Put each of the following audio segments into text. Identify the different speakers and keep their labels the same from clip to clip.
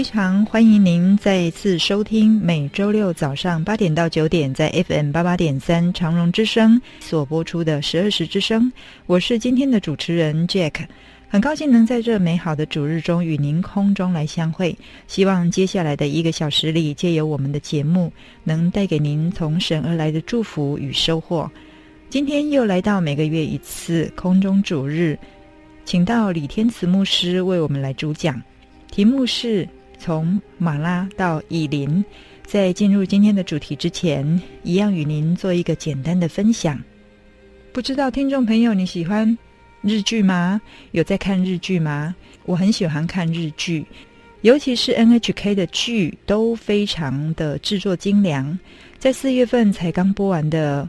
Speaker 1: 非常欢迎您再次收听每周六早上八点到九点在 FM 八八点三长荣之声所播出的十二时之声。我是今天的主持人 Jack，很高兴能在这美好的主日中与您空中来相会。希望接下来的一个小时里，借由我们的节目，能带给您从神而来的祝福与收获。今天又来到每个月一次空中主日，请到李天慈牧师为我们来主讲。题目是从马拉到以琳。在进入今天的主题之前，一样与您做一个简单的分享。不知道听众朋友你喜欢日剧吗？有在看日剧吗？我很喜欢看日剧，尤其是 NHK 的剧都非常的制作精良。在四月份才刚播完的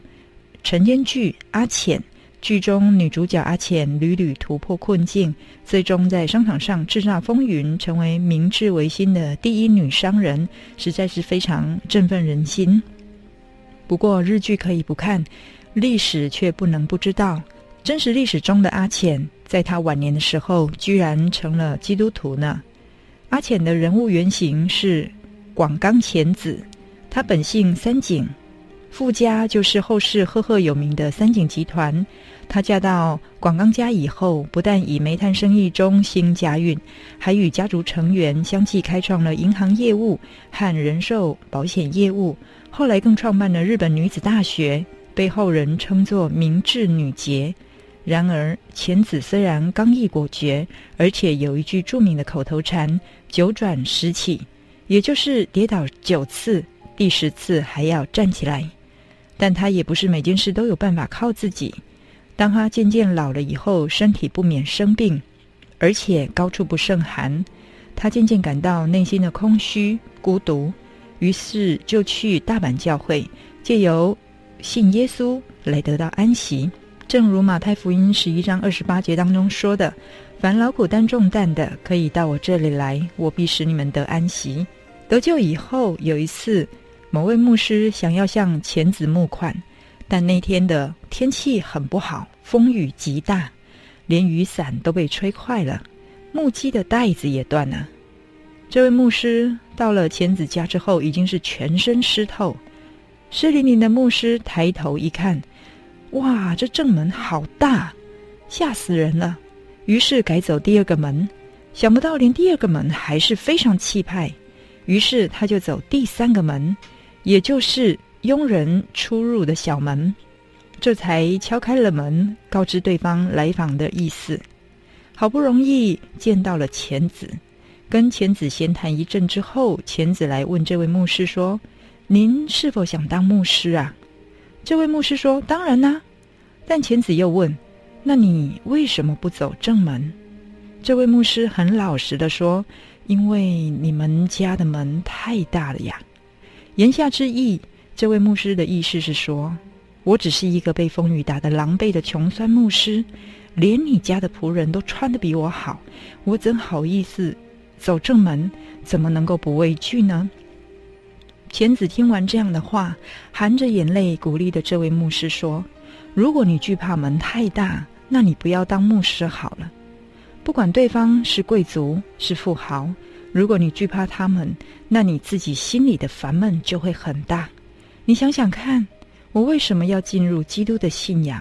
Speaker 1: 晨间剧《阿浅》。剧中女主角阿浅屡屡突破困境，最终在商场上叱咤风云，成为明治维新的第一女商人，实在是非常振奋人心。不过日剧可以不看，历史却不能不知道。真实历史中的阿浅，在她晚年的时候，居然成了基督徒呢。阿浅的人物原型是广冈浅子，她本姓三井，富家就是后世赫赫有名的三井集团。
Speaker 2: 她嫁到广冈家以后，不但以煤炭生意中兴家运，还与家族成员相继开创了银行业务和人寿保险业务。后来更创办了日本女子大学，被后人称作明治女杰。然而，浅子虽然刚毅果决，而且有一句著名的口头禅“九转十起”，也就是跌倒九次，第十次还要站起来。但她也不是每件事都有办法靠自己。当他渐渐老了以后，身体不免生病，而且高处不胜寒，他渐渐感到内心的空虚、孤独，于是就去大阪教会，借由信耶稣来得到安息。正如马太福音十一章二十八节当中说的：“凡劳苦担重担的，可以到我这里来，我必使你们得安息。”得救以后，有一次，某位牧师想要向浅子募款。但那天的天气很不好，风雨极大，连雨伞都被吹坏了，木屐的带子也断了。这位牧师到了钱子家之后，已经是全身湿透。湿淋淋的牧师抬头一看，哇，这正门好大，吓死人了。于是改走第二个门，想不到连第二个门还是非常气派。于是他就走第三个门，也就是。佣人出入的小门，这才敲开了门，告知对方来访的意思。好不容易见到了浅子，跟浅子闲谈一阵之后，浅子来问这位牧师说：“您是否想当牧师啊？”这位牧师说：“当然啦。”但浅子又问：“那你为什么不走正门？”这位牧师很老实地说：“因为你们家的门太大了呀。”言下之意。这位牧师的意思是说，我只是一个被风雨打得狼狈的穷酸牧师，连你家的仆人都穿得比我好，我怎好意思走正门？怎么能够不畏惧呢？浅子听完这样的话，含着眼泪鼓励的这位牧师说：“如果你惧怕门太大，那你不要当牧师好了。不管对方是贵族是富豪，如果你惧怕他们，那你自己心里的烦闷就会很大。”你想想看，我为什么要进入基督的信仰？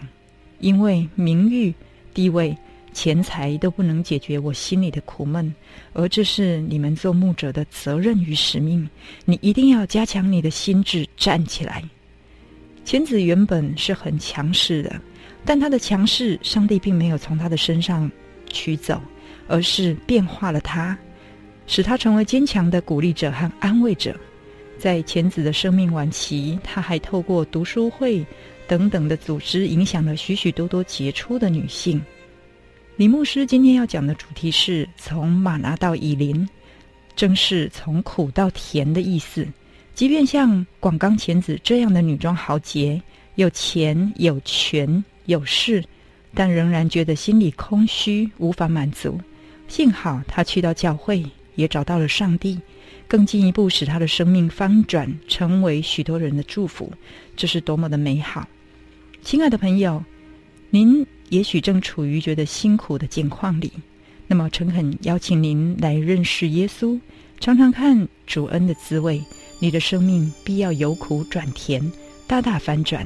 Speaker 2: 因为名誉、地位、钱财都不能解决我心里的苦闷，而这是你们做牧者的责任与使命。你一定要加强你的心智，站起来。浅子原本是很强势的，但他的强势，上帝并没有从他的身上取走，而是变化了他，使他成为坚强的鼓励者和安慰者。在浅子的生命晚期，他还透过读书会等等的组织，影响了许许多多杰出的女性。李牧师今天要讲的主题是从吗哪到以琳，正是从苦到甜的意思。即便像广冈浅子这样的女中豪杰，有钱有权有势，但仍然觉得心里空虚，无法满足。幸好她去到教会，也找到了上帝。更进一步使他的生命翻转，成为许多人的祝福，这是多么的美好！亲爱的朋友，您也许正处于觉得辛苦的境况里，那么诚恳邀请您来认识耶稣，尝尝看主恩的滋味，你的生命必要由苦转甜，大大翻转。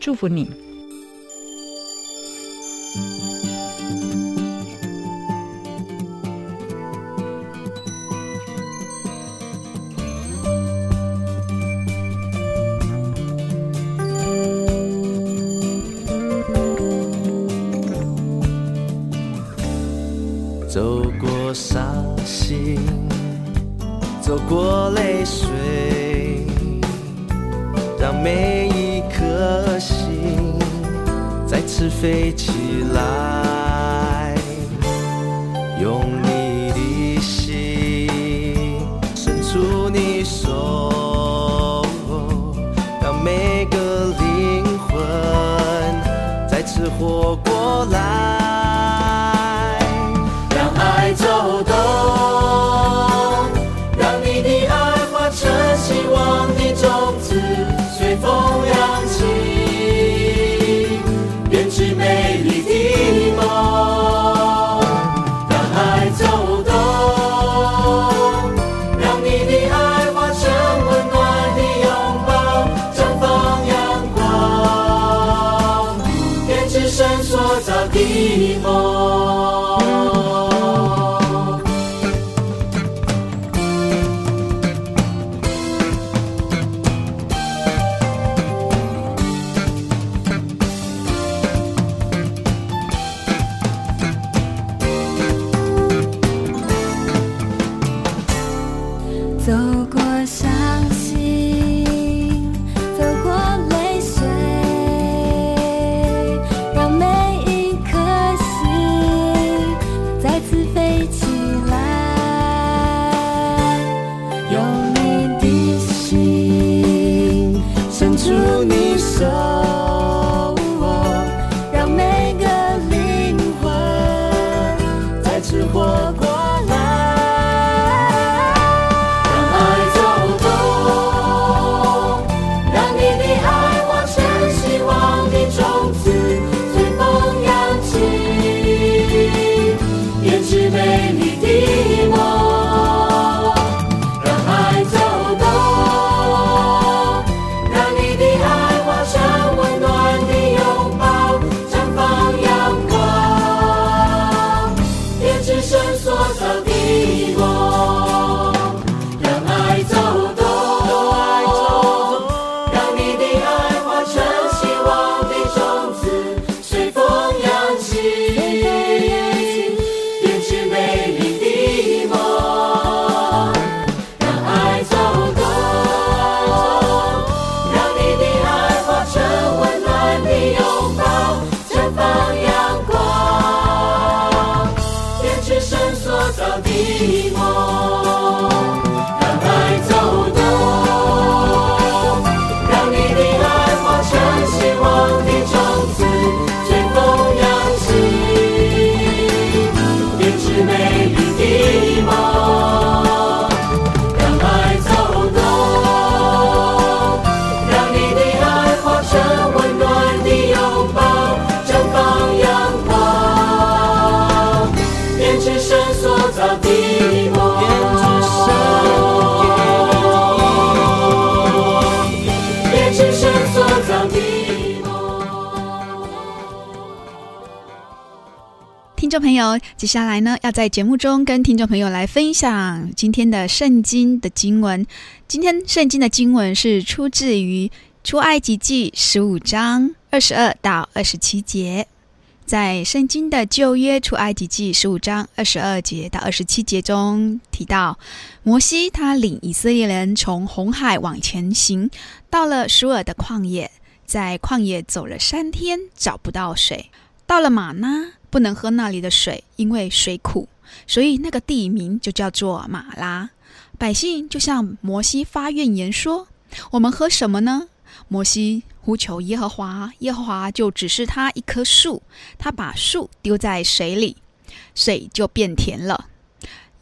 Speaker 2: 祝福你。
Speaker 3: 伤心走过泪水让每一颗心再次飞起来用你的心伸出你手让每个灵魂再次活
Speaker 4: 过来。朋友，接下来呢，要在节目中跟听众朋友来分享今天的圣经的经文。今天圣经的经文是出自于出埃及记十五章二十二到二十七节。在圣经的旧约出埃及记十五章二十二节到二十七节中提到，摩西他领以色列人从红海往前行，到了舒尔的旷野，在旷野走了三天，找不到水。到了玛拉，不能喝那里的水，因为水苦，所以那个地名就叫做玛拉。百姓就向摩西发怨言说：“我们喝什么呢？”摩西呼求耶和华，耶和华就指示他一棵树，他把树丢在水里，水就变甜了。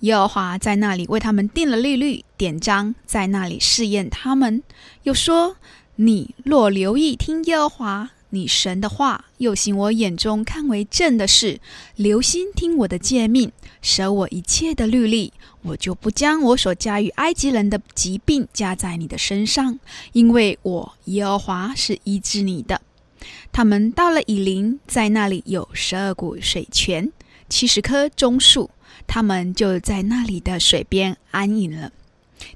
Speaker 4: 耶和华在那里为他们定了律例典章，在那里试验他们，又说：“你若留意听耶和华你神的话，又行我眼中看为正的事，留心听我的诫命，舍我一切的律例。”我就不将我所加于埃及人的疾病加在你的身上，因为我耶和华是医治你的。他们到了以琳，在那里有十二股水泉，七十棵棕树，他们就在那里的水边安营了。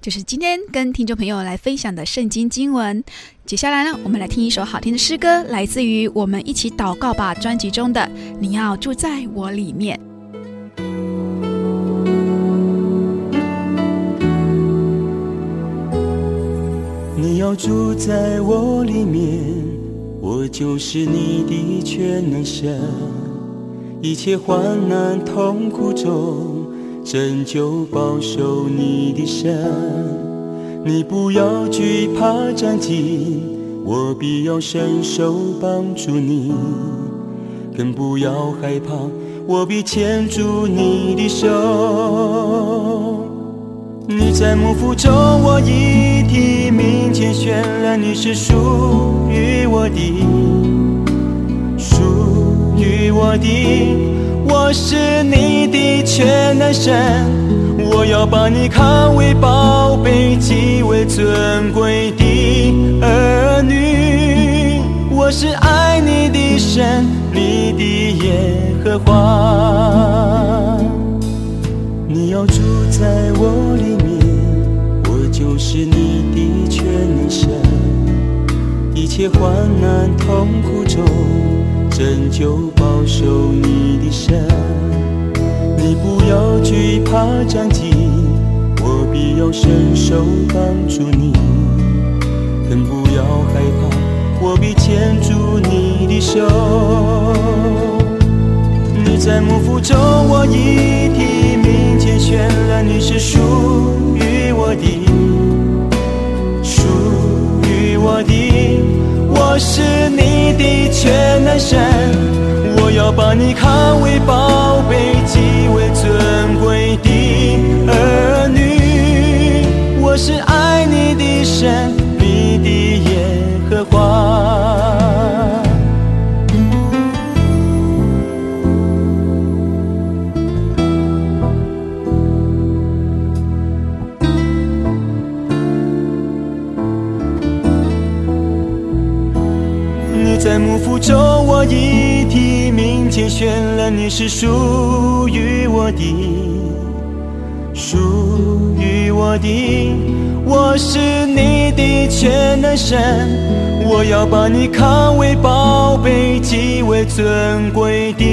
Speaker 4: 就是今天跟听众朋友来分享的圣经经文。接下来呢，我们来听一首好听的诗歌，来自于我们一起祷告吧专辑中的《你要住在我里面》。
Speaker 5: 你要住在我里面，我就是你的全能神。一切患难痛苦中，拯救保守你的神。你不要惧怕战机，我必要伸手帮助你。更不要害怕，我必牵住你的手。你在幕府中，我已提名拣选了，你是属于我的，属于我的，我是你的全能神，我要把你看为宝贝，极为尊贵的儿女，我是爱你的神，你的耶和华，你要住在我里面，我就。是你的全能神，一切患难痛苦中，拯救保守你的身。你不要惧怕战兢，我必要伸手帮助你。更不要害怕，我必牵住你的手。你在幕府中，我已提名拣选了，你是属于我的。属于我的，我是你的全能神，我要把你看为宝贝，极为尊贵的儿女。我是爱你的神，你的耶和华。你在母腹中，提名拣选了，你是属于我的，属于我的，我是你的全能神，我要把你看为宝贝，极为尊贵的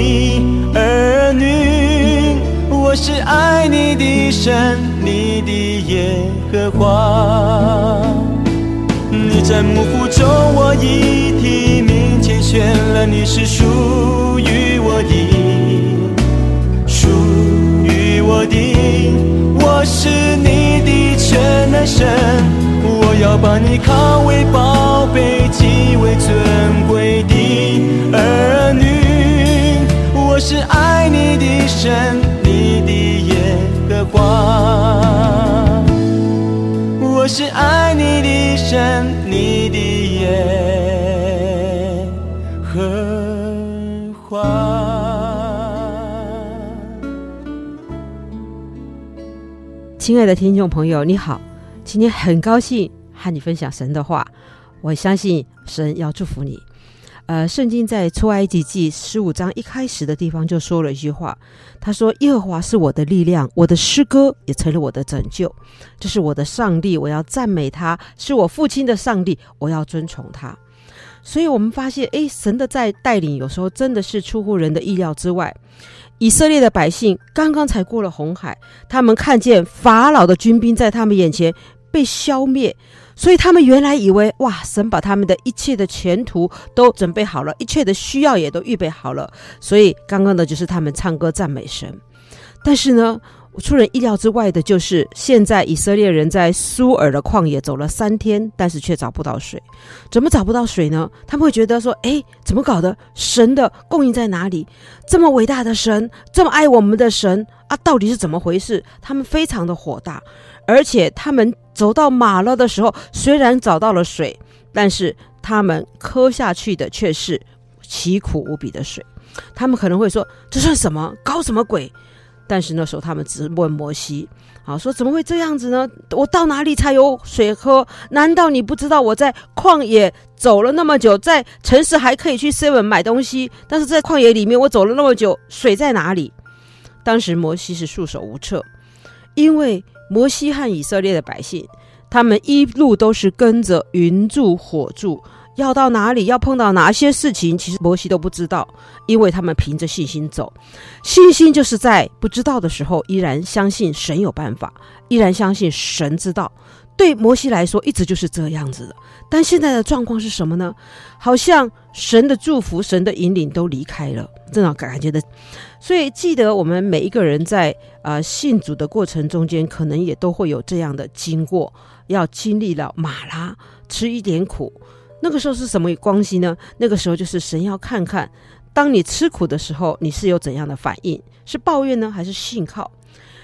Speaker 5: 儿女，我是爱你的神，你的耶和华。你在母腹中，我已听。选了，你是属于我的，属于我的，我是你的全能神，我要把你看为宝贝，极为尊贵的儿女，我是爱你的神，你的耶和华，我是爱亲爱的
Speaker 6: 听众朋友，你好，今天很高兴和你分享神的话。我相信神要祝福你。呃，圣经在出埃及记十五章一开始的地方就说了一句话，他说：“耶和华是我的力量，我的诗歌也成了我的拯救，这是我的上帝，我要赞美他；是我父亲的上帝，我要尊崇他。”所以，我们发现，诶，神的在带领，有时候真的是出乎人的意料之外。以色列的百姓刚刚才过了红海，他们看见法老的军兵在他们眼前被消灭。所以他们原来以为哇，神把他们的一切的前途都准备好了，一切的需要也都预备好了。所以刚刚的就是他们唱歌赞美神。但是呢，出人意料之外的就是，现在以色列人在苏尔的旷野走了三天，但是却找不到水。怎么找不到水呢？他们会觉得说，哎，怎么搞的？神的供应在哪里？这么伟大的神，这么爱我们的神啊，到底是怎么回事？他们非常的火大。而且他们走到马勒的时候，虽然找到了水，但是他们喝下去的却是奇苦无比的水。他们可能会说：“这算什么？搞什么鬼？”但是那时候他们只问摩西：“啊，说怎么会这样子呢？我到哪里才有水喝？难道你不知道我在旷野走了那么久，在城市还可以去 seven 买东西，但是在旷野里面我走了那么久，水在哪里？”当时摩西是束手无策，因为。摩西和以色列的百姓，他们一路都是跟着云柱火柱，要到哪里，要碰到哪些事情，其实摩西都不知道，因为他们凭着信心走，信心就是在不知道的时候，依然相信神有办法，依然相信神知道。对摩西来说，一直就是这样子的。但现在的状况是什么呢？好像神的祝福、神的引领都离开了，这种感觉的。所以记得我们每一个人在、呃、信主的过程中间，可能也都会有这样的经过，要经历了马拉，吃一点苦。那个时候是什么关系呢？那个时候就是神要看看，当你吃苦的时候，你是有怎样的反应？是抱怨呢，还是信靠？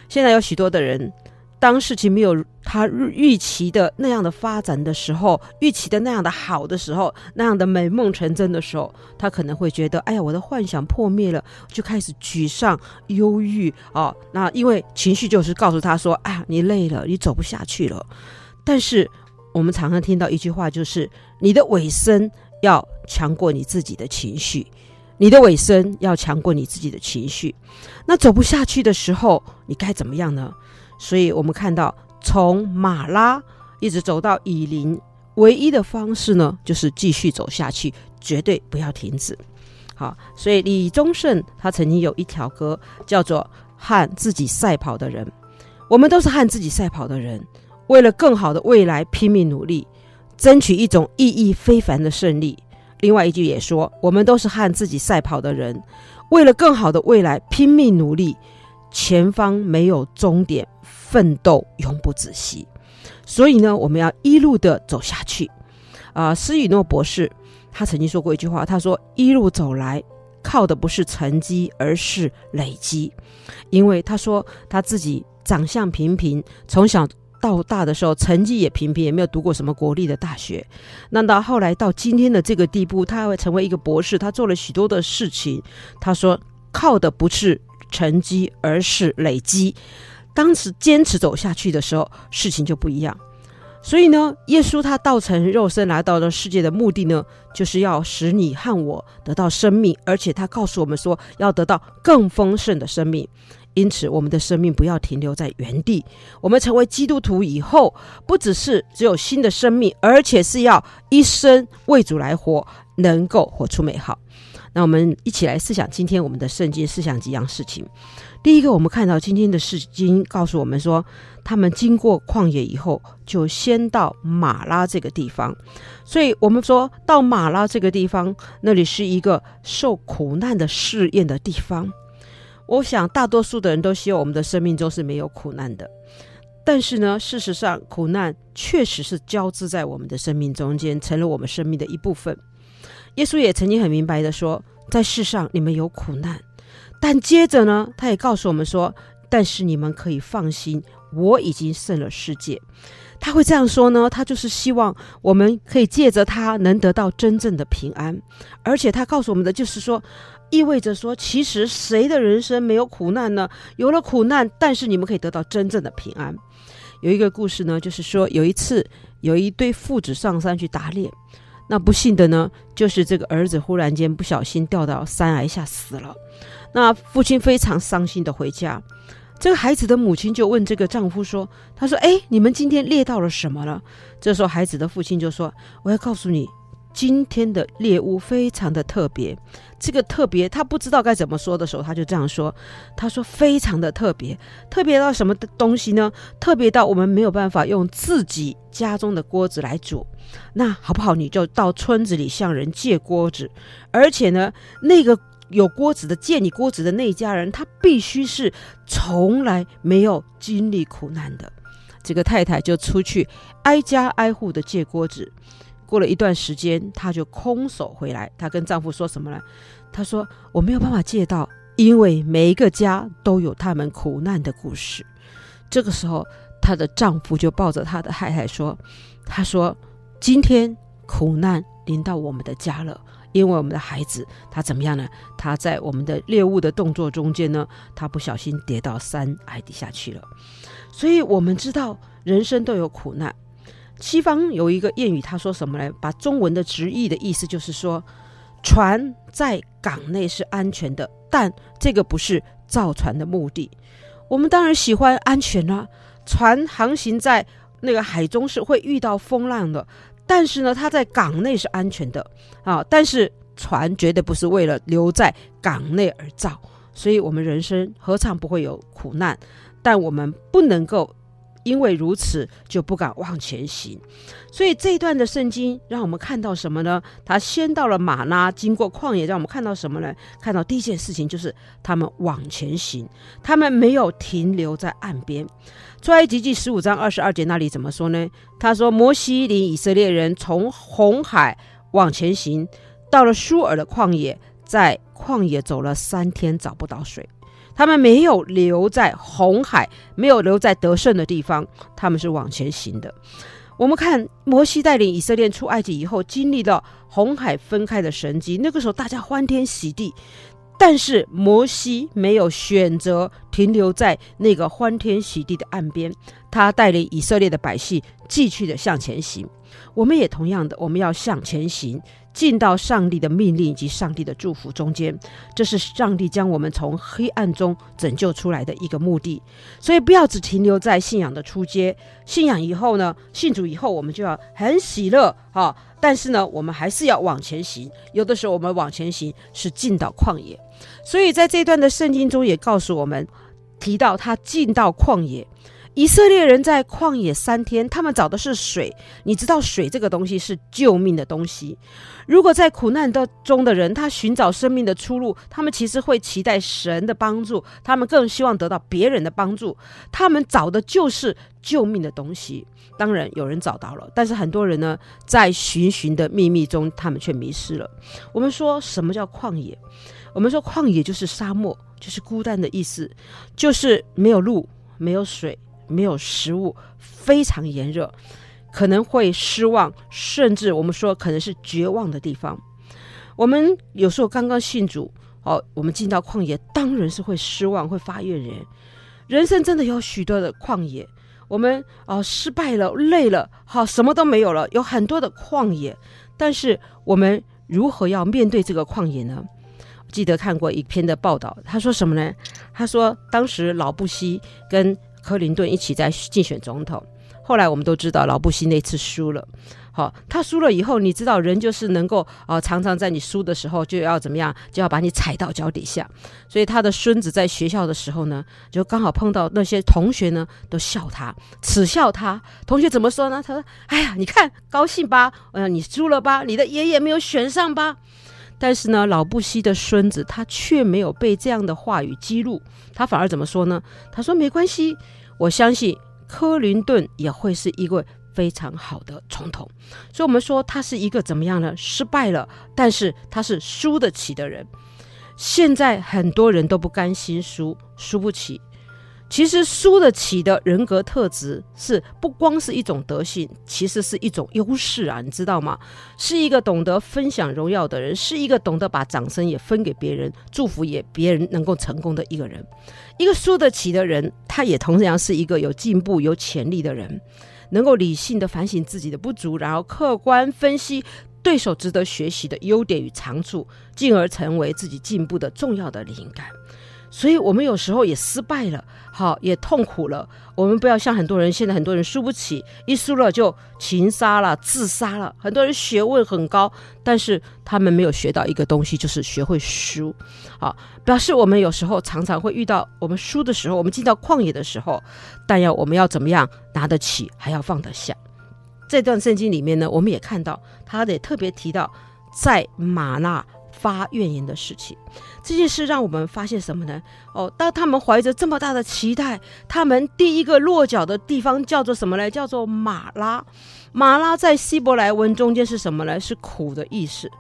Speaker 6: 现在有许多的人。当事情没有他预期的那样的发展的时候，预期的那样的好的时候，那样的美梦成真的时候，他可能会觉得，哎呀，我的幻想破灭了，就开始沮丧、忧郁哦。那因为情绪就是告诉他说，哎呀，你累了，你走不下去了。但是我们常常听到一句话，就是你的尾声要强过你自己的情绪，你的尾声要强过你自己的情绪。那走不下去的时候，你该怎么样呢？所以我们看到，从马拉一直走到以琳，唯一的方式呢，就是继续走下去，绝对不要停止。好，所以李宗盛他曾经有一条歌叫做《和自己赛跑的人》，我们都是和自己赛跑的人，为了更好的未来拼命努力，争取一种意义非凡的胜利。另外一句也说，我们都是和自己赛跑的人，为了更好的未来拼命努力。前方没有终点，奋斗永不止息。所以呢，我们要一路的走下去。啊、呃，施以诺博士他曾经说过一句话，他说：“一路走来，靠的不是成绩，而是累积。”因为他说他自己长相平平，从小到大的时候成绩也平平，也没有读过什么国立的大学。那到后来到今天的这个地步，他还会成为一个博士，他做了许多的事情。他说靠的不是。成绩，而是累积。当时坚持走下去的时候，事情就不一样。所以呢，耶稣他道成肉身来到了世界的目的呢，就是要使你和我得到生命，而且他告诉我们说，要得到更丰盛的生命。因此，我们的生命不要停留在原地。我们成为基督徒以后，不只是只有新的生命，而且是要一生为主来活，能够活出美好。那我们一起来思想今天我们的圣经思想几样事情。第一个，我们看到今天的圣经告诉我们说，他们经过旷野以后，就先到马拉这个地方。所以，我们说到马拉这个地方，那里是一个受苦难的试验的地方。我想，大多数的人都希望我们的生命中是没有苦难的。但是呢，事实上，苦难确实是交织在我们的生命中间，成了我们生命的一部分。耶稣也曾经很明白的说，在世上你们有苦难，但接着呢，他也告诉我们说，但是你们可以放心，我已经胜了世界。他会这样说呢，他就是希望我们可以借着他能得到真正的平安，而且他告诉我们的就是说，意味着说，其实谁的人生没有苦难呢？有了苦难，但是你们可以得到真正的平安。有一个故事呢，就是说有一次有一对父子上山去打猎。那不幸的呢，就是这个儿子忽然间不小心掉到山崖下死了。那父亲非常伤心的回家。这个孩子的母亲就问这个丈夫说：“他说，哎，你们今天猎到了什么了？”这时候，孩子的父亲就说：“我要告诉你，今天的猎物非常的特别。这个特别，他不知道该怎么说的时候，他就这样说：他说非常的特别，特别到什么的东西呢？特别到我们没有办法用自己家中的锅子来煮。那好不好？你就到村子里向人借锅子，而且呢，那个。”有锅子的借你锅子的那一家人，他必须是从来没有经历苦难的。这个太太就出去挨家挨户的借锅子。过了一段时间，她就空手回来。她跟丈夫说什么呢？她说：“我没有办法借到，因为每一个家都有他们苦难的故事。”这个时候，她的丈夫就抱着她的太太说：“他说，今天苦难临到我们的家了。”因为我们的孩子他怎么样呢？他在我们的猎物的动作中间呢，他不小心跌到山崖底下去了。所以我们知道人生都有苦难。西方有一个谚语，他说什么呢？把中文的直译的意思就是说，船在港内是安全的，但这个不是造船的目的。我们当然喜欢安全啦，船航行在那个海中是会遇到风浪的。但是呢，它在港内是安全的啊！但是船绝对不是为了留在港内而造，所以我们人生何尝不会有苦难？但我们不能够因为如此就不敢往前行。所以这一段的圣经让我们看到什么呢？他先到了玛拉，经过旷野，让我们看到什么呢？看到第一件事情就是他们往前行，他们没有停留在岸边。出埃及记十五章二十二节那里怎么说呢？他说：“摩西领以色列人从红海往前行，到了舒尔的旷野，在旷野走了三天，找不到水。他们没有留在红海，没有留在得胜的地方，他们是往前行的。我们看摩西带领以色列出埃及以后，经历了红海分开的神迹，那个时候大家欢天喜地。”但是摩西没有选择停留在那个欢天喜地的岸边，他带领以色列的百姓继续的向前行。我们也同样的，我们要向前行，进到上帝的命令以及上帝的祝福中间。这是上帝将我们从黑暗中拯救出来的一个目的。所以不要只停留在信仰的初阶，信仰以后呢，信主以后，我们就要很喜乐啊。但是呢，我们还是要往前行。有的时候我们往前行是进到旷野。所以在这段的圣经中也告诉我们，提到他进到旷野，以色列人在旷野三天，他们找的是水。你知道水这个东西是救命的东西。如果在苦难的中的人，他寻找生命的出路，他们其实会期待神的帮助，他们更希望得到别人的帮助。他们找的就是救命的东西。当然有人找到了，但是很多人呢，在寻寻的秘密中，他们却迷失了。我们说什么叫旷野？我们说旷野就是沙漠，就是孤单的意思，就是没有路、没有水、没有食物，非常炎热，可能会失望，甚至我们说可能是绝望的地方。我们有时候刚刚信主，哦，我们进到旷野，当然是会失望，会发怨言。人生真的有许多的旷野，我们哦失败了，累了，好，什么都没有了，有很多的旷野。但是我们如何要面对这个旷野呢？记得看过一篇的报道，他说什么呢？他说当时老布希跟克林顿一起在竞选总统，后来我们都知道老布希那次输了。好，他输了以后，你知道人就是能够啊、常常在你输的时候就要怎么样，就要把你踩到脚底下。所以他的孙子在学校的时候呢，就刚好碰到那些同学呢，都笑他，耻笑他。同学怎么说呢？他说：“哎呀，你看高兴吧？呃，你输了吧？你的爷爷没有选上吧？”但是呢，老布希的孙子他却没有被这样的话语激怒，他反而怎么说呢？他说：“没关系，我相信克林顿也会是一位非常好的总统。”所以，我们说他是一个怎么样呢？失败了，但是他是输得起的人。现在很多人都不甘心输，输不起。其实输得起的人格特质是不光是一种德性，其实是一种优势啊，你知道吗？是一个懂得分享荣耀的人，是一个懂得把掌声也分给别人，祝福也别人能够成功的一个人。一个输得起的人，他也同样是一个有进步、有潜力的人，能够理性的反省自己的不足，然后客观分析，对手值得学习的优点与长处，进而成为自己进步的重要的灵感。所以，我们有时候也失败了，好，也痛苦了。我们不要像很多人，现在很多人输不起，一输了就情杀了、自杀了。很多人学问很高，但是他们没有学到一个东西，就是学会输。好，表示我们有时候常常会遇到我们输的时候，我们进到旷野的时候，但要我们要怎么样拿得起，还要放得下。这段圣经里面呢，我们也看到，他得特别提到在玛纳发怨言的事情。这件事让我们发现什么呢？哦，当他们怀着这么大的期待，他们第一个落脚的地方叫做什么呢？叫做马拉。马拉在希伯来文中间是什么呢？是苦的意思，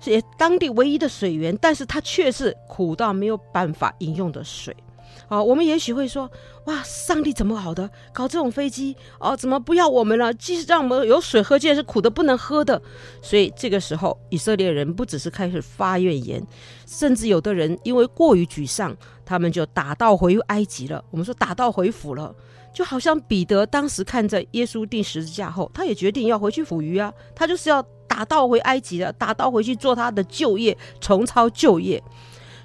Speaker 6: 是当地唯一的水源，但是它却是苦到没有办法饮用的水。哦，我们也许会说，哇，上帝怎么好的搞这种飞机？哦，怎么不要我们了？即使让我们有水喝，竟然是苦的不能喝的。所以这个时候，以色列人不只是开始发怨言，甚至有的人因为过于沮丧，他们就打道回埃及了。我们说打道回府了，就好像彼得当时看着耶稣钉十字架后，他也决定要回去捕鱼啊，他就是要打道回埃及的，打道回去做他的旧业，重操旧业。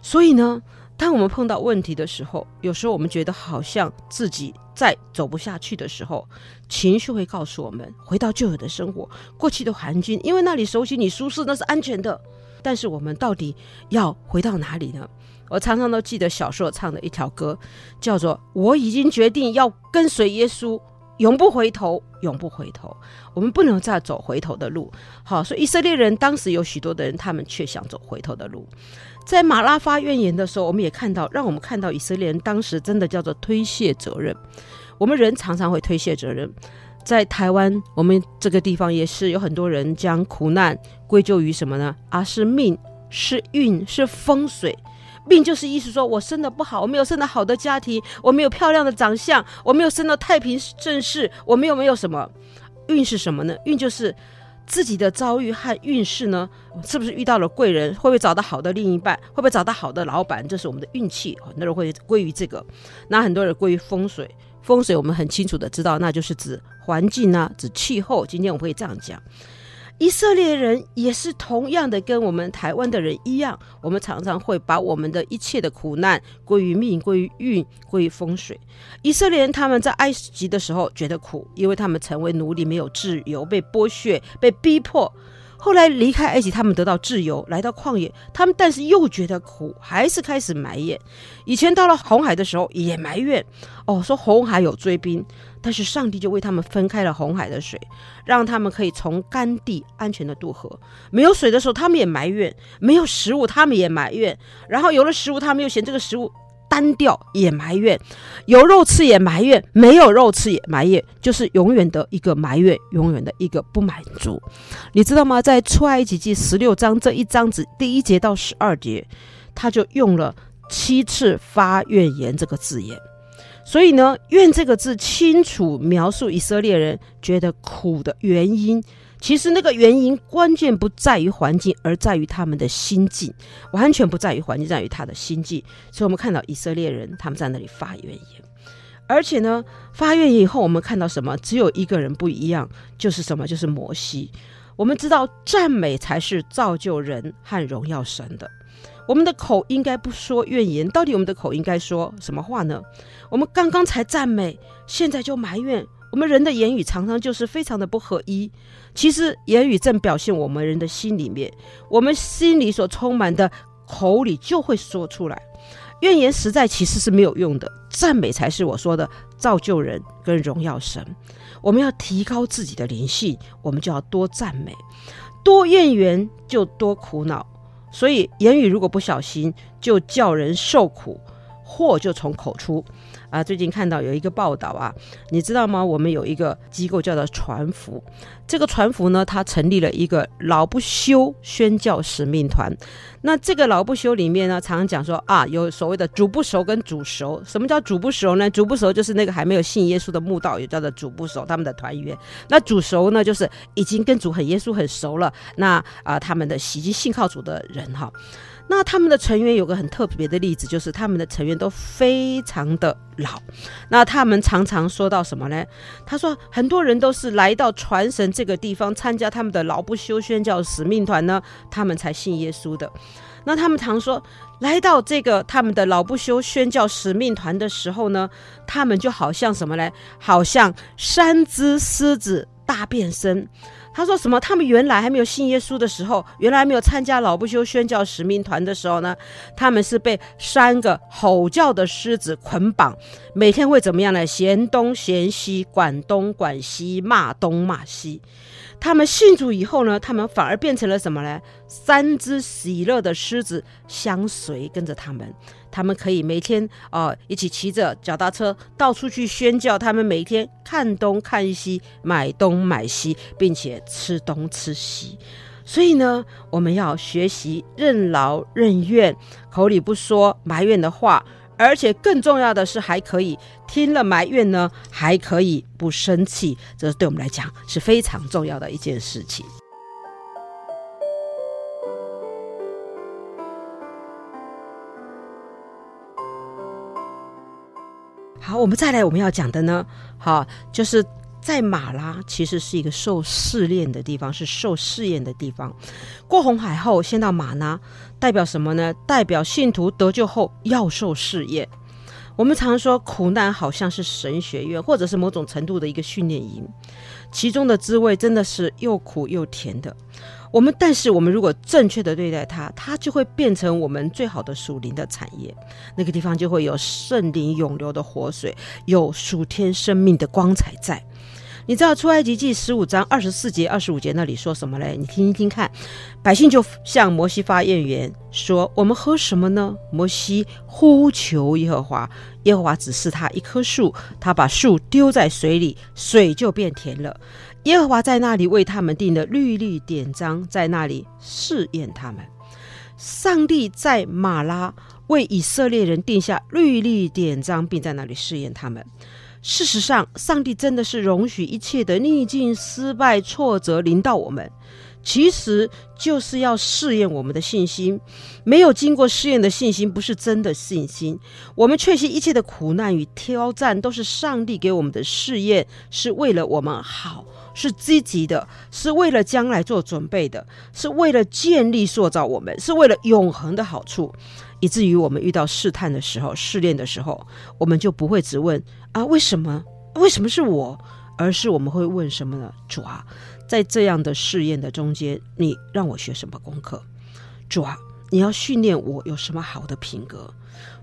Speaker 6: 所以呢，当我们碰到问题的时候，有时候我们觉得好像自己再走不下去的时候，情绪会告诉我们回到旧有的生活、过去的环境，因为那里熟悉、你舒适，那是安全的。但是我们到底要回到哪里呢？我常常都记得小时候唱的一条歌，叫做“我已经决定要跟随耶稣，永不回头，永不回头”。我们不能再走回头的路。好，所以以色列人当时有许多的人，他们却想走回头的路。在马拉发怨言的时候，我们也看到，让我们看到以色列人当时真的叫做推卸责任。我们人常常会推卸责任，在台湾，我们这个地方也是有很多人将苦难归咎于什么呢？啊，是命，是运，是风水。命就是意思说我生得不好，我没有生得好的家庭，我没有漂亮的长相，我没有生到太平盛世，我没有没有什么。运是什么呢？运就是。自己的遭遇和运势呢，是不是遇到了贵人？会不会找到好的另一半？会不会找到好的老板？这是我们的运气。很多人会归于这个，那很多人归于风水。风水我们很清楚的知道，那就是指环境呢，指气候。今天我们会这样讲。以色列人也是同样的，跟我们台湾的人一样，我们常常会把我们的一切的苦难归于命、归于运、归于风水。以色列人他们在埃及的时候觉得苦，因为他们成为奴隶，没有自由，被剥削、被逼迫。后来离开埃及，他们得到自由，来到旷野，他们但是又觉得苦，还是开始埋怨。以前到了红海的时候也埋怨，哦，说红海有追兵。但是上帝就为他们分开了红海的水，让他们可以从干地安全的渡河。没有水的时候，他们也埋怨；没有食物，他们也埋怨。然后有了食物，他们又嫌这个食物单调，也埋怨。有肉吃也埋怨，没有肉吃也埋怨，就是永远的一个埋怨，永远的一个不满足。你知道吗？在出埃及记十六章这一章子第一节到十二节，他就用了七次发怨言这个字眼。所以呢，怨这个字清楚描述以色列人觉得苦的原因。其实那个原因关键不在于环境，而在于他们的心境，完全不在于环境，在于他的心境。所以我们看到以色列人他们在那里发怨言，而且呢，发怨言以后，我们看到什么？只有一个人不一样，就是什么？就是摩西。我们知道赞美才是造就人和荣耀神的。我们的口应该不说怨言，到底我们的口应该说什么话呢？我们刚刚才赞美，现在就埋怨。我们人的言语常常就是非常的不合一。其实言语正表现我们人的心里面，我们心里所充满的，口里就会说出来。怨言实在其实是没有用的，赞美才是我说的造就人跟荣耀神。我们要提高自己的灵性，我们就要多赞美，多怨言就多苦恼。所以言语如果不小心，就叫人受苦，祸就从口出。啊，最近看到有一个报道啊，你知道吗？我们有一个机构叫做传福，这个传福呢，它成立了一个老不休宣教使命团。那这个老不休里面呢，常常讲说啊，有所谓的主不熟跟主熟。什么叫主不熟呢？主不熟就是那个还没有信耶稣的慕道，也叫做主不熟，他们的团员。那主熟呢，就是已经跟主很耶稣很熟了。那啊，他们的袭击信靠主的人哈。那他们的成员有个很特别的例子，就是他们的成员都非常的老。那他们常常说到什么呢？他说很多人都是来到传神这个地方参加他们的老不休宣教使命团呢，他们才信耶稣的。那他们常说，来到这个他们的老不休宣教使命团的时候呢，他们就好像什么呢？好像三只狮子大变身。他说什么？他们原来还没有信耶稣的时候，原来没有参加老不休宣教使命团的时候呢，他们是被三个吼叫的狮子捆绑，每天会怎么样呢？嫌东嫌西，管东管西，骂东骂西。他们信主以后呢，他们反而变成了什么呢？三只喜乐的狮子相随跟着他们，他们可以每天啊、呃、一起骑着脚踏车到处去宣教。他们每天看东看西，买东买西，并且吃东吃西。所以呢，我们要学习任劳任怨，口里不说埋怨的话。而且更重要的是，还可以听了埋怨呢，还可以不生气，这对我们来讲是非常重要的一件事情。好，我们再来我们要讲的呢，好，就是在马拉其实是一个受试炼的地方，是受试验的地方。过红海后，先到马拉。代表什么呢？代表信徒得救后要受试验。我们常说苦难好像是神学院，或者是某种程度的一个训练营，其中的滋味真的是又苦又甜的。我们但是我们如果正确的对待它，它就会变成我们最好的属灵的产业。那个地方就会有圣灵涌流的活水，有属天生命的光彩在。你知道出埃及记十五章二十四节、二十五节那里说什么嘞？你听一听看，百姓就向摩西发怨言，说：“我们喝什么呢？”摩西呼求耶和华，耶和华指示他一棵树，他把树丢在水里，水就变甜了。耶和华在那里为他们定的律例典章，在那里试验他们。上帝在马拉为以色列人定下律例典章，并在那里试验他们。事实上，上帝真的是容许一切的逆境、失败、挫折临到我们，其实就是要试验我们的信心。没有经过试验的信心，不是真的信心。我们确信一切的苦难与挑战都是上帝给我们的试验，是为了我们好，是积极的，是为了将来做准备的，是为了建立、塑造我们，是为了永恒的好处。以至于我们遇到试探的时候、试炼的时候，我们就不会只问啊，为什么？为什么是我？而是我们会问什么呢？主啊，在这样的试验的中间，你让我学什么功课？主啊，你要训练我有什么好的品格？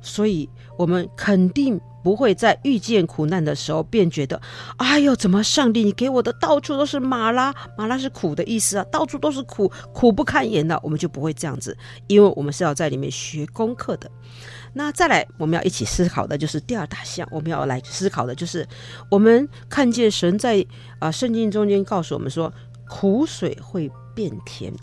Speaker 6: 所以，我们肯定。不会在遇见苦难的时候便觉得，哎呦，怎么上帝你给我的到处都是马拉，马拉是苦的意思啊，到处都是苦，苦不堪言的，我们就不会这样子，因为我们是要在里面学功课的。那再来，我们要一起思考的就是第二大项，我们要来思考的就是，我们看见神在啊圣经中间告诉我们说，苦水会变甜。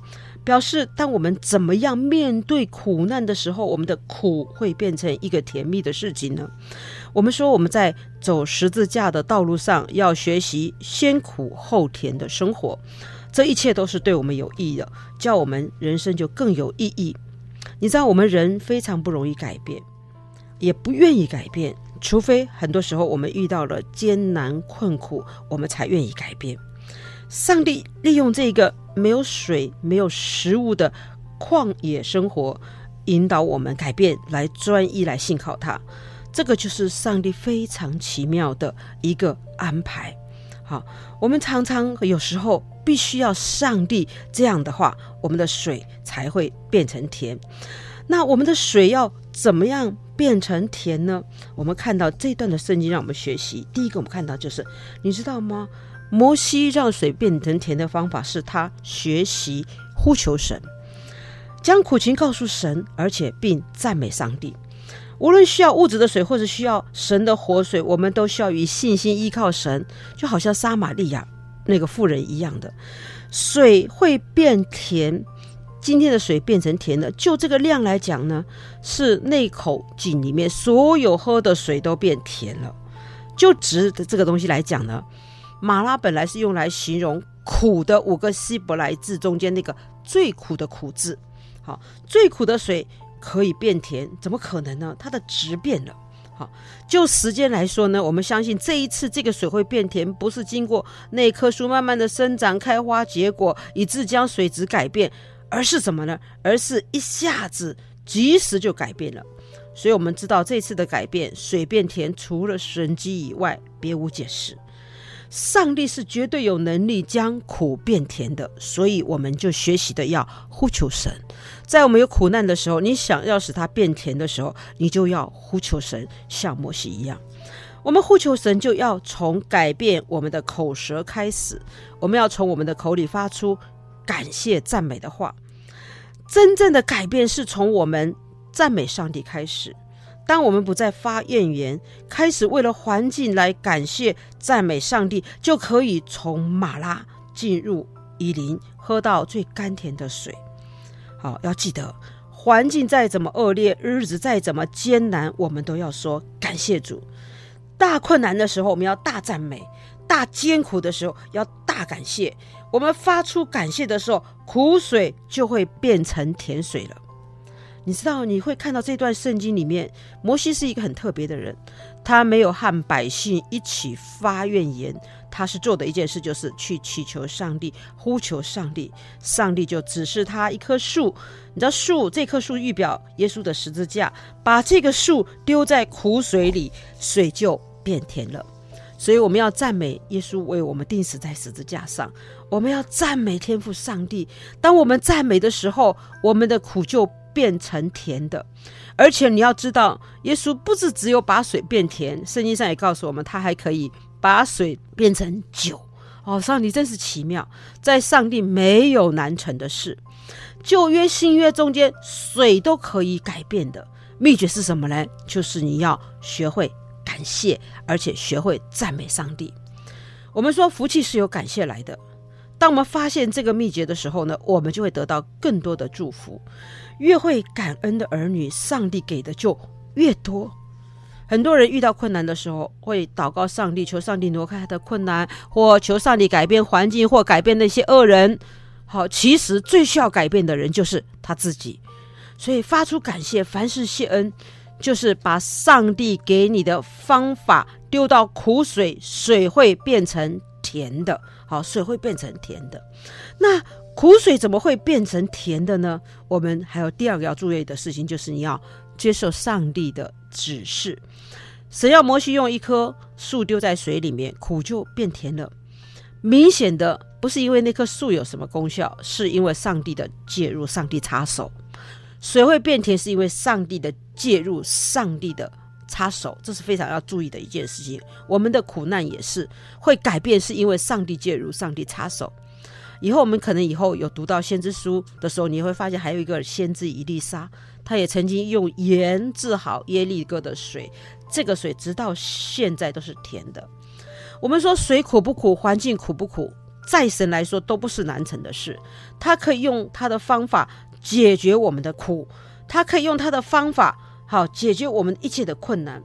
Speaker 6: 表示，当我们怎么样面对苦难的时候，我们的苦会变成一个甜蜜的事情呢？我们说，我们在走十字架的道路上，要学习先苦后甜的生活，这一切都是对我们有益的，叫我们人生就更有意义。你知道，我们人非常不容易改变，也不愿意改变，除非很多时候我们遇到了艰难困苦，我们才愿意改变。上帝利用这个没有水、没有食物的旷野生活，引导我们改变，来专一来信靠他。这个就是上帝非常奇妙的一个安排。好，我们常常有时候必须要上帝这样的话，我们的水才会变成甜。那我们的水要怎么样变成甜呢？我们看到这段的圣经，让我们学习。第一个，我们看到就是，你知道吗？摩西让水变成甜的方法是他学习呼求神，将苦情告诉神，而且并赞美上帝。无论需要物质的水，或者需要神的活水，我们都需要以信心依靠神，就好像撒玛利亚那个妇人一样的，水会变甜。今天的水变成甜的，就这个量来讲呢，是那口井里面所有喝的水都变甜了。就值的这个东西来讲呢。马拉本来是用来形容苦的五个希伯来字中间那个最苦的苦字，好，最苦的水可以变甜，怎么可能呢？它的值变了，好，就时间来说呢，我们相信这一次这个水会变甜，不是经过那棵树慢慢的生长、开花、结果，以致将水质改变，而是什么呢？而是一下子即时就改变了。所以我们知道这次的改变，水变甜，除了神迹以外，别无解释。上帝是绝对有能力将苦变甜的，所以我们就学习的要呼求神。在我们有苦难的时候，你想要使它变甜的时候，你就要呼求神，像摩西一样。我们呼求神，就要从改变我们的口舌开始。我们要从我们的口里发出感谢赞美的话。真正的改变是从我们赞美上帝开始。当我们不再发怨言，开始为了环境来感谢赞美上帝，就可以从马拉进入以琳，喝到最甘甜的水。好，要记得，环境再怎么恶劣，日子再怎么艰难，我们都要说感谢主。大困难的时候，我们要大赞美；大艰苦的时候，要大感谢。我们发出感谢的时候，苦水就会变成甜水了。你知道，你会看到这段圣经里面，摩西是一个很特别的人，他没有和百姓一起发怨言，他是做的一件事就是去祈求上帝，呼求上帝，上帝就指示他一棵树，你知道树这棵树预表耶稣的十字架，把这个树丢在苦水里，水就变甜了。所以我们要赞美耶稣为我们钉死在十字架上，我们要赞美天父上帝。当我们赞美的时候，我们的苦就变成甜的，而且你要知道，耶稣不是只有把水变甜，圣经上也告诉我们，他还可以把水变成酒。哦，上帝真是奇妙，在上帝没有难成的事。旧约、新约中间，水都可以改变的秘诀是什么呢？就是你要学会感谢，而且学会赞美上帝。我们说福气是由感谢来的。当我们发现这个秘诀的时候呢，我们就会得到更多的祝福。越会感恩的儿女，上帝给的就越多。很多人遇到困难的时候，会祷告上帝，求上帝挪开他的困难，或求上帝改变环境，或改变那些恶人。好，其实最需要改变的人就是他自己。所以发出感谢，凡事谢恩，就是把上帝给你的方法丢到苦水，水会变成甜的。好，水会变成甜的。那苦水怎么会变成甜的呢？我们还有第二个要注意的事情，就是你要接受上帝的指示。神要摩西用一棵树丢在水里面，苦就变甜了。明显的不是因为那棵树有什么功效，是因为上帝的介入，上帝插手。水会变甜，是因为上帝的介入，上帝的。插手，这是非常要注意的一件事情。我们的苦难也是会改变，是因为上帝介入，上帝插手。以后我们可能以后有读到先知书的时候，你会发现还有一个先知伊丽莎，他也曾经用盐治好耶利哥的水，这个水直到现在都是甜的。我们说水苦不苦，环境苦不苦，在神来说都不是难成的事。他可以用他的方法解决我们的苦，他可以用他的方法。好，解决我们一切的困难。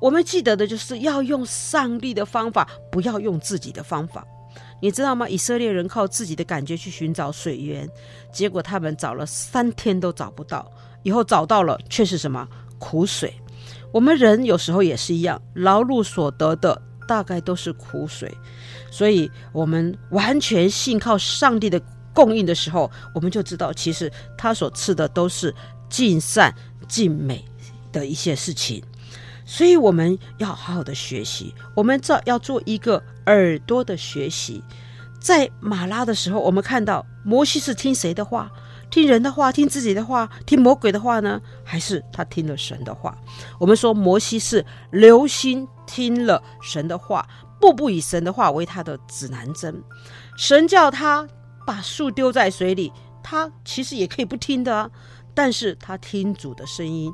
Speaker 6: 我们记得的就是要用上帝的方法，不要用自己的方法。你知道吗？以色列人靠自己的感觉去寻找水源，结果他们找了三天都找不到，以后找到了却是什么？苦水。我们人有时候也是一样，劳碌所得的大概都是苦水。所以，我们完全信靠上帝的供应的时候，我们就知道，其实他所赐的都是尽善尽美。的一些事情，所以我们要好好的学习。我们这要做一个耳朵的学习。在马拉的时候，我们看到摩西是听谁的话？听人的话，听自己的话，听魔鬼的话呢？还是他听了神的话？我们说摩西是留心听了神的话，步步以神的话为他的指南针。神叫他把树丢在水里，他其实也可以不听的啊，但是他听主的声音。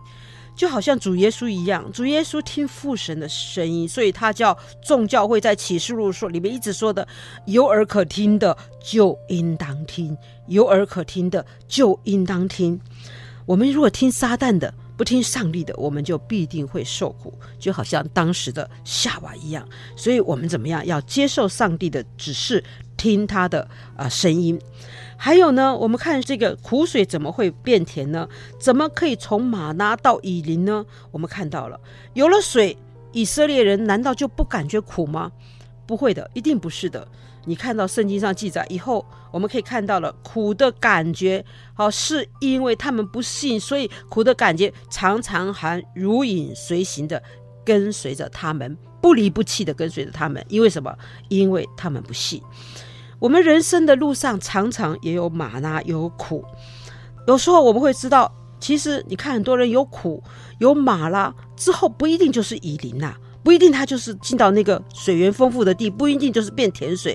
Speaker 6: 就好像主耶稣一样，主耶稣听父神的声音，所以他叫众教会在启示录说里面一直说的：有耳可听的就应当听，有耳可听的就应当听。我们如果听撒旦的，不听上帝的，我们就必定会受苦，就好像当时的夏娃一样。所以，我们怎么样要接受上帝的指示，听他的啊、声音。还有呢，我们看这个苦水怎么会变甜呢？怎么可以从玛拉到以琳呢？我们看到了，有了水，以色列人难道就不感觉苦吗？不会的，一定不是的。你看到圣经上记载以后，我们可以看到了苦的感觉，好，是因为他们不信，所以苦的感觉常常还如影随形的跟随着他们，不离不弃的跟随着他们。因为什么？因为他们不信。我们人生的路上常常也有马拉，有苦。有时候我们会知道，其实你看很多人有苦有马拉之后，不一定就是雨林呐，不一定他就是进到那个水源丰富的地，不一定就是变甜水。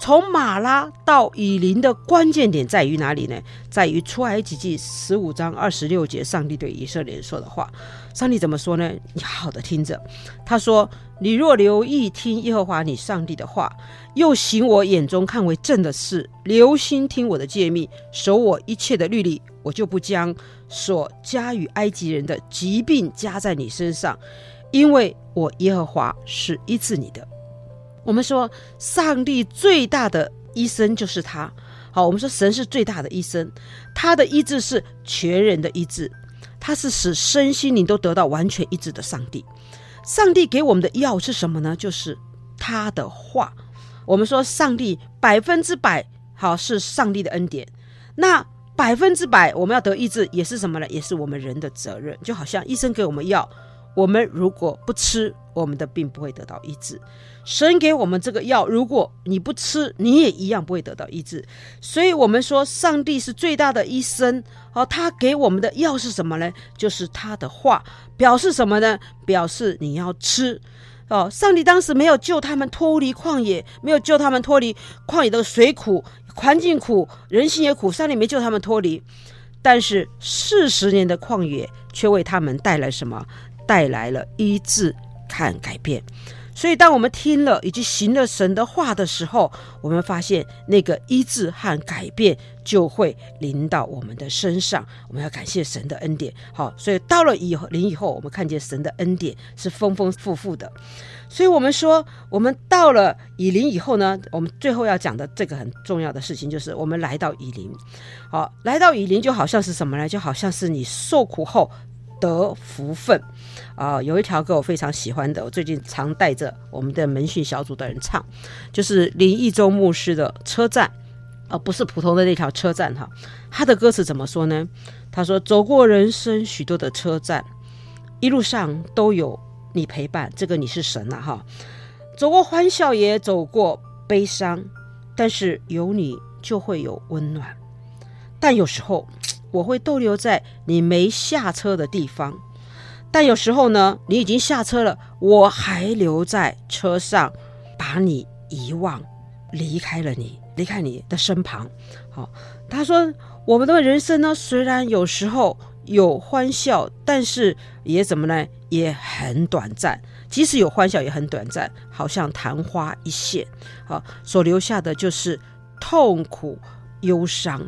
Speaker 6: 从马拉到以林的关键点在于哪里呢？在于出埃及记十五章二十六节，上帝对以色列人说的话。上帝怎么说呢？你好好的听着，他说：“你若留意听耶和华你上帝的话。”又行我眼中看为正的事，留心听我的诫命，守我一切的律例，我就不将所加与埃及人的疾病加在你身上，因为我耶和华是医治你的。我们说，上帝最大的医生就是他。好，我们说神是最大的医生，他的医治是全人的医治，他是使身心灵都得到完全医治的上帝。上帝给我们的药是什么呢？就是他的话。我们说上帝百分之百好，是上帝的恩典，那百分之百我们要得医治也是什么呢？也是我们人的责任。就好像医生给我们药，我们如果不吃，我们的病不会得到医治。神给我们这个药，如果你不吃，你也一样不会得到医治。所以，我们说上帝是最大的医生。哦，他给我们的药是什么呢？就是他的话，表示什么呢？表示你要吃。哦，上帝当时没有救他们脱离旷野，没有救他们脱离旷野的水苦、环境苦、人心也苦。上帝没救他们脱离，但是四十年的旷野却为他们带来什么？带来了医治看改变。所以，当我们听了以及行了神的话的时候，我们发现那个医治和改变就会临到我们的身上。我们要感谢神的恩典。好，所以到了以后临以后，我们看见神的恩典是丰丰富富的。所以我们说，我们到了以琳以后呢，我们最后要讲的这个很重要的事情，就是我们来到以琳。好，来到以琳就好像是什么呢？就好像是你受苦后。得福分啊、有一条歌我非常喜欢的，我最近常带着我们的门训小组的人唱，就是林义忠牧师的《车站》，而、呃、不是普通的那条车站哈。他的歌词怎么说呢？他说：“走过人生许多的车站，一路上都有你陪伴，这个你是神了、啊、哈。走过欢笑也走过悲伤，但是有你就会有温暖。但有时候。”我会逗留在你没下车的地方，但有时候呢，你已经下车了，我还留在车上，把你遗忘，离开了你，离开你的身旁。好，他说，我们的人生呢，虽然有时候有欢笑，但是也怎么呢？也很短暂。即使有欢笑，也很短暂，好像昙花一现。好，所留下的就是痛苦、忧伤。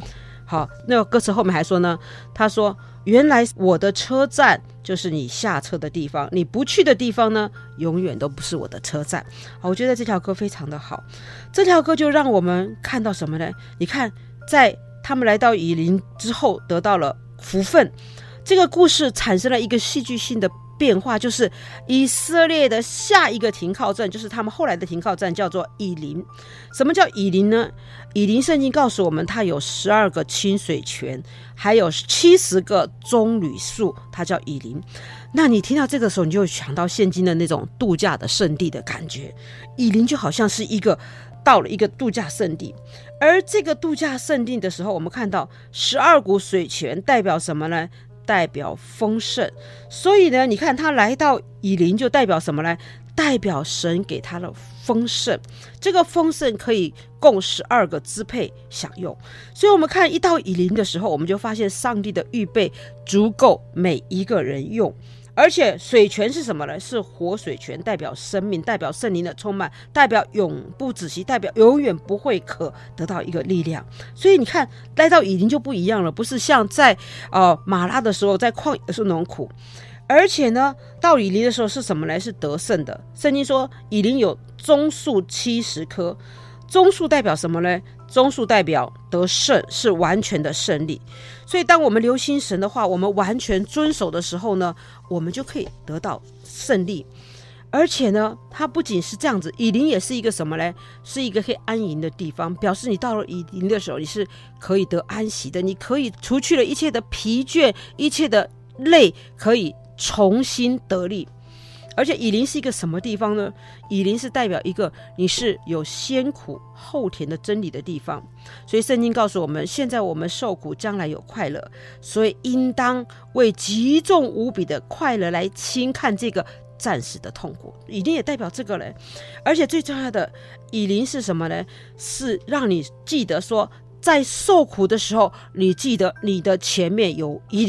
Speaker 6: 好，那个歌词后面还说呢，他说：“原来我的车站就是你下车的地方，你不去的地方呢，永远都不是我的车站。”好，我觉得这条歌非常的好，这条歌就让我们看到什么呢？你看，在他们来到雨林之后，得到了福分，这个故事产生了一个戏剧性的。变化就是以色列的下一个停靠站，就是他们后来的停靠站，叫做以琳。什么叫以琳呢？以琳圣经告诉我们，它有十二个清水泉，还有七十个棕榈树，它叫以琳。那你听到这个时候，你就会想到现今的那种度假的圣地的感觉。以琳就好像是一个到了一个度假圣地，而这个度假圣地的时候，我们看到十二股水泉代表什么呢？代表丰盛，所以呢，你看他来到以林，就代表什么呢？代表神给他的丰盛。这个丰盛可以供十二个支配享用。所以，我们看一到以林的时候，我们就发现上帝的预备足够每一个人用。而且水泉是什么呢？是活水泉，代表生命，代表圣灵的充满，代表永不止息，代表永远不会渴得到一个力量。所以你看，来到以林就不一样了，不是像在呃马拉的时候，在旷野是那种苦，而且呢，到以林的时候是什么呢？是得胜的。圣经说以林有棕树七十棵，棕树代表什么呢？棕树代表得胜，是完全的胜利。所以，当我们留心神的话，我们完全遵守的时候呢，我们就可以得到胜利。而且呢，它不仅是这样子，以林也是一个什么呢？是一个可以安营的地方，表示你到了以林的时候，你是可以得安息的，你可以除去了一切的疲倦，一切的累，可以重新得力。而且以林是一个什么地方呢？以林是代表一个你是有先苦后甜的真理的地方。所以圣经告诉我们，现在我们受苦，将来有快乐，所以应当为极重无比的快乐来轻看这个。暂时的痛苦，以林也代表这个嘞，而且最重要的，以林是什么呢？是让你记得说，在受苦的时候，你记得你的前面有以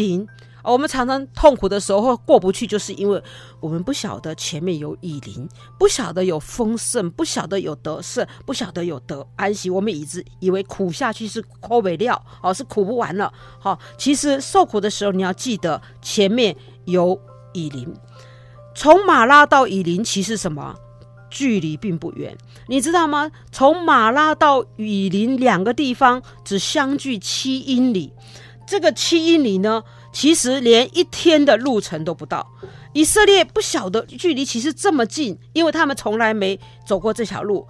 Speaker 6: 我们常常痛苦的时候过不去，就是因为我们不晓得前面有雨林，不晓得有丰盛，不晓得有得胜，不晓得有得安息。我们一直以为苦下去是苦不了，哦，是苦不完了。好，其实受苦的时候，你要记得前面有雨林。从马拉到雨林，其实什么距离并不远，你知道吗？从马拉到雨林两个地方只相距七英里，这个七英里呢，其实连一天的路程都不到。以色列不晓得距离其实这么近，因为他们从来没走过这条路，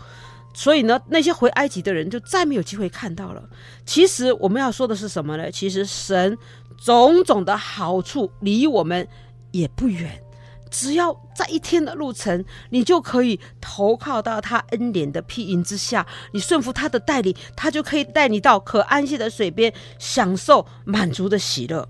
Speaker 6: 所以呢，那些回埃及的人就再没有机会看到了。其实我们要说的是什么呢？其实神种种的好处离我们也不远。只要在一天的路程，你就可以投靠到他恩典的庇荫之下，你顺服他的带领，他就可以带你到可安息的水边，享受满足的喜乐。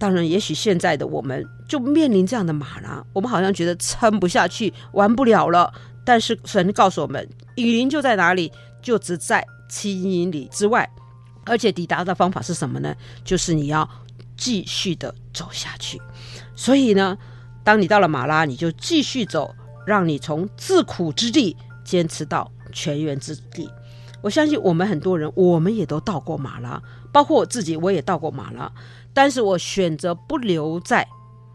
Speaker 6: 当然，也许现在的我们就面临这样的马拉，我们好像觉得撑不下去，玩不了了。但是神告诉我们，雨林就在哪里，就只在七英里之外，而且抵达的方法是什么呢？就是你要继续的走下去。所以呢。当你到了马拉，你就继续走，让你从自苦之地坚持到泉源之地。我相信我们很多人，我们也都到过马拉，包括我自己，我也到过马拉。但是我选择不留在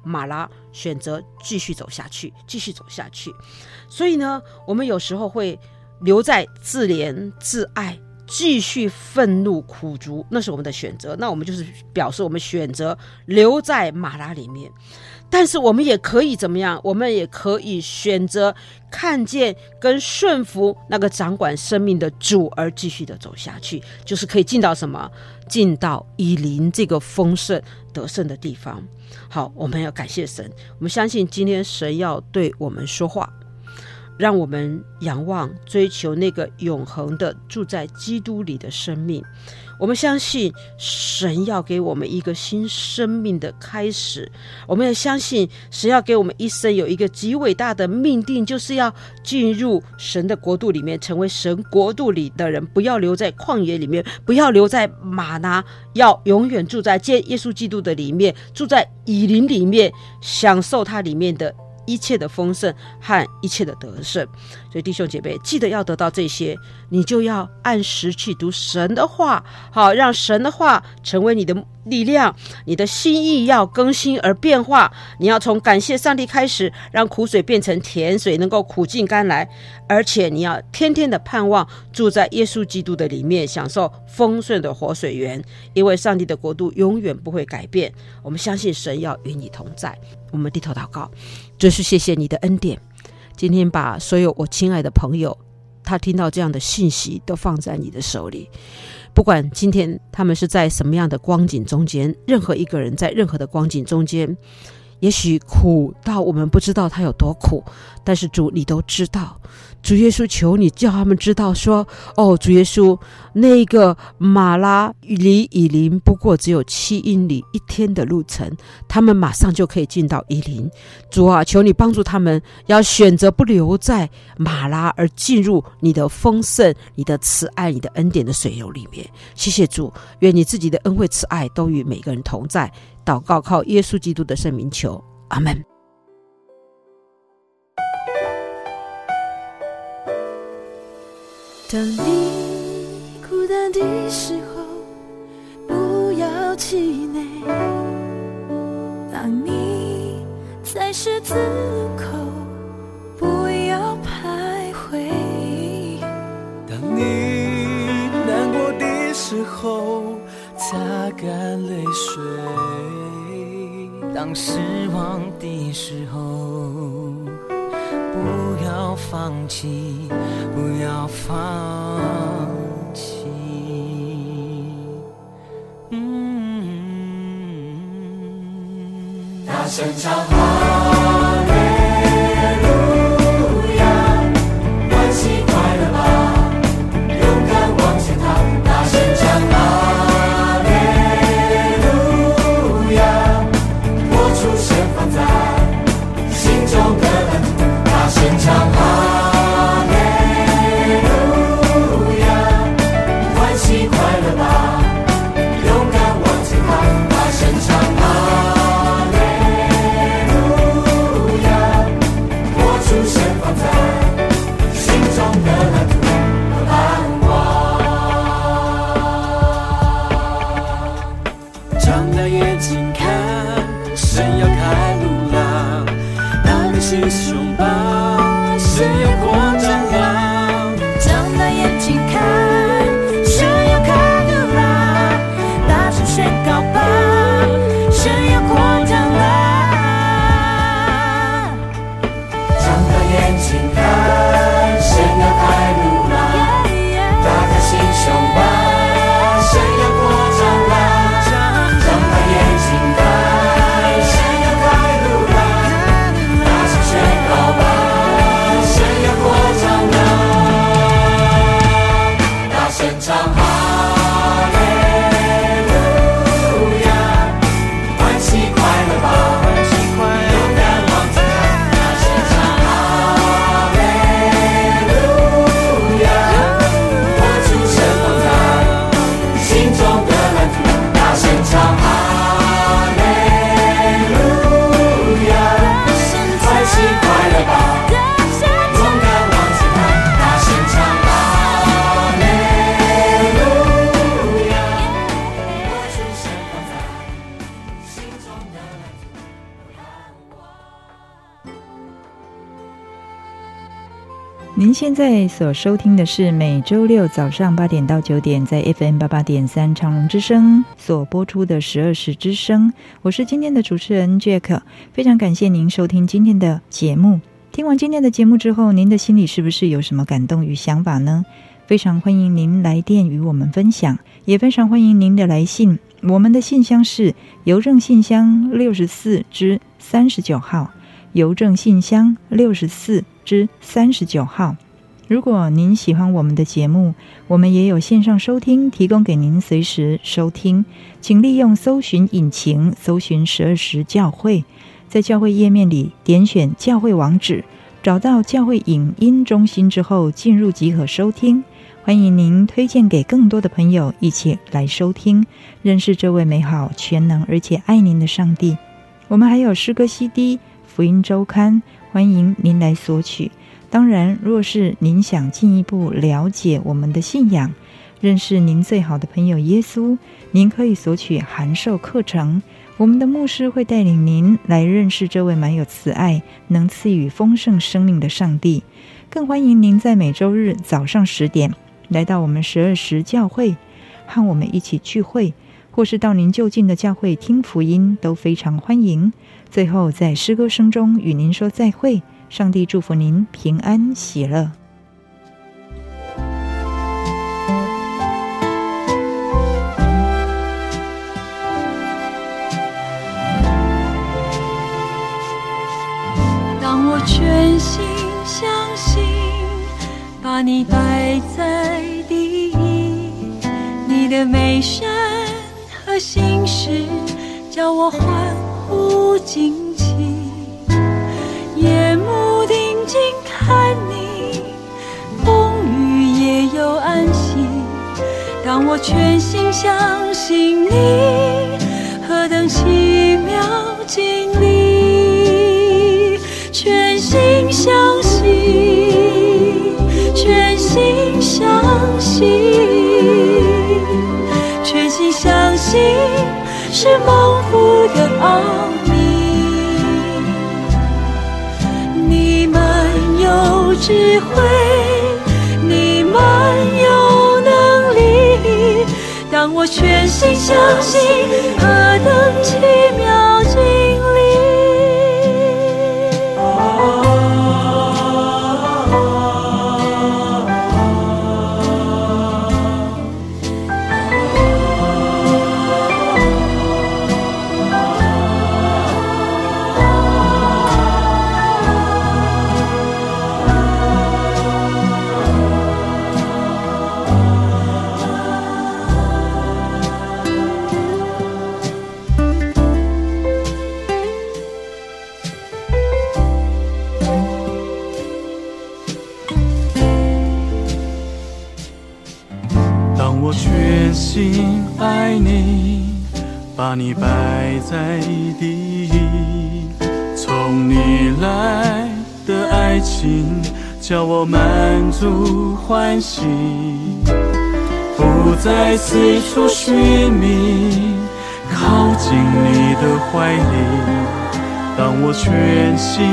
Speaker 6: 马拉，选择继续走下去，继续走下去。所以呢，我们有时候会留在自怜自爱，继续愤怒苦足，那是我们的选择。那我们就是表示我们选择留在马拉里面。但是我们也可以怎么样？我们也可以选择看见跟顺服那个掌管生命的主，而继续的走下去，就是可以进到什么？进到以灵这个丰盛得胜的地方。好，我们要感谢神，我们相信今天神要对我们说话，让我们仰望追求那个永恒的住在基督里的生命。我们相信神要给我们一个新生命的开始，我们也相信神要给我们一生有一个极伟大的命定，就是要进入神的国度里面，成为神国度里的人，不要留在旷野里面，不要留在吗哪，要永远住在见耶稣基督的里面，住在以林里面，享受它里面的。一切的丰盛和一切的得胜，所以弟兄姐妹，记得要得到这些，你就要按时去读神的话，好，让神的话成为你的力量。你的心意要更新而变化，你要从感谢上帝开始，让苦水变成甜水，能够苦尽甘来。而且你要天天的盼望住在耶稣基督的里面，享受丰盛的活水源，因为上帝的国度永远不会改变。我们相信神要与你同在。我们低头祷告。真是谢谢你的恩典，今天把所有我亲爱的朋友，他听到这样的信息都放在你的手里。不管今天他们是在什么样的光景中间，任何一个人在任何的光景中间，也许苦到我们不知道他有多苦，但是主你都知道。主耶稣，求你叫他们知道，说：“哦，主耶稣，那个马拉离以林不过只有七英里，一天的路程，他们马上就可以进到以林。主啊，求你帮助他们，要选择不留在马拉，而进入你的丰盛、你的慈爱、你的恩典的水流里面。谢谢主，愿你自己的恩惠慈爱都与每个人同在。祷告靠耶稣基督的圣名求，阿门。”
Speaker 7: 当你孤单的时候，不要气馁；当你在十字路口，不要徘徊；
Speaker 3: 当你难过的时候擦干泪水，当失望的时候，放弃，不要放弃。嗯，大声唱
Speaker 2: 现在所收听的是每周六早上八点到九点，在 FM 八八点三长隆之声所播出的十二时之声。我是今天的主持人 Jack，非常感谢您收听今天的节目。听完今天的节目之后，您的心里是不是有什么感动与想法呢？非常欢迎您来电与我们分享，也非常欢迎您的来信。我们的信箱是邮政信箱六十四之三十九号，邮政信箱六十四。之三十九号。如果您喜欢我们的节目，我们也有线上收听，提供给您随时收听。请利用搜寻引擎搜寻十二时教会，在教会页面里点选教会网址，找到教会影音中心之后，进入即可收听。欢迎您推荐给更多的朋友一起来收听，认识这位美好、全能而且爱您的上帝。我们还有诗歌 CD、福音周刊。欢迎您来索取。当然，若是您想进一步了解我们的信仰，认识您最好的朋友耶稣，您可以索取函授课程。我们的牧师会带领您来认识这位满有慈爱、能赐予丰盛生命的上帝。更欢迎您在每周日早上十点来到我们十二时教会，和我们一起聚会，或是到您就近的教会听福音，都非常欢迎。最后，在诗歌声中与您说再会。上帝祝福您平安喜乐。
Speaker 7: 当我全心相信，把你摆在第一，你的美善和心事，叫我欢。呼惊睛看你，风雨也有安心。当我全心相信你，何等奇妙经历！全心相信，全心相信，全心相信是蒙福的奥。智慧，你们有能力。当我全心相信，何等奇妙
Speaker 5: 把你摆在第一，从你来的爱情叫我满足欢喜，不再四处寻觅，靠近你的怀里。当我全心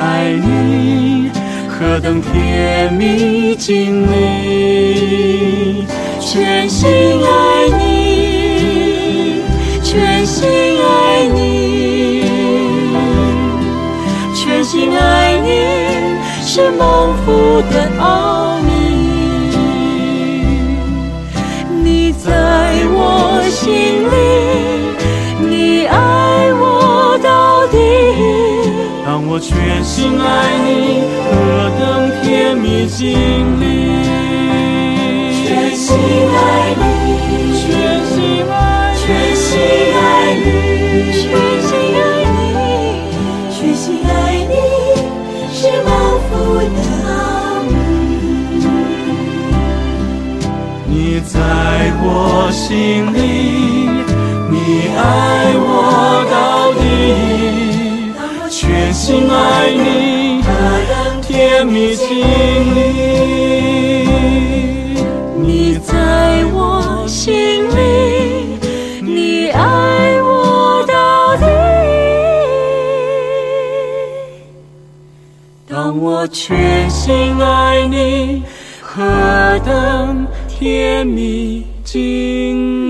Speaker 5: 爱你，何等甜蜜经历。全心爱你，心爱你，全心爱你，是蒙福的奥秘。你在我心里，你爱我到底。当我全心爱你，何等甜蜜经历。全心爱你，在我心里，你爱我到底。全心爱你，甜蜜经历。你在我心里，你爱我到底。当我全心爱你，何等甜蜜经历。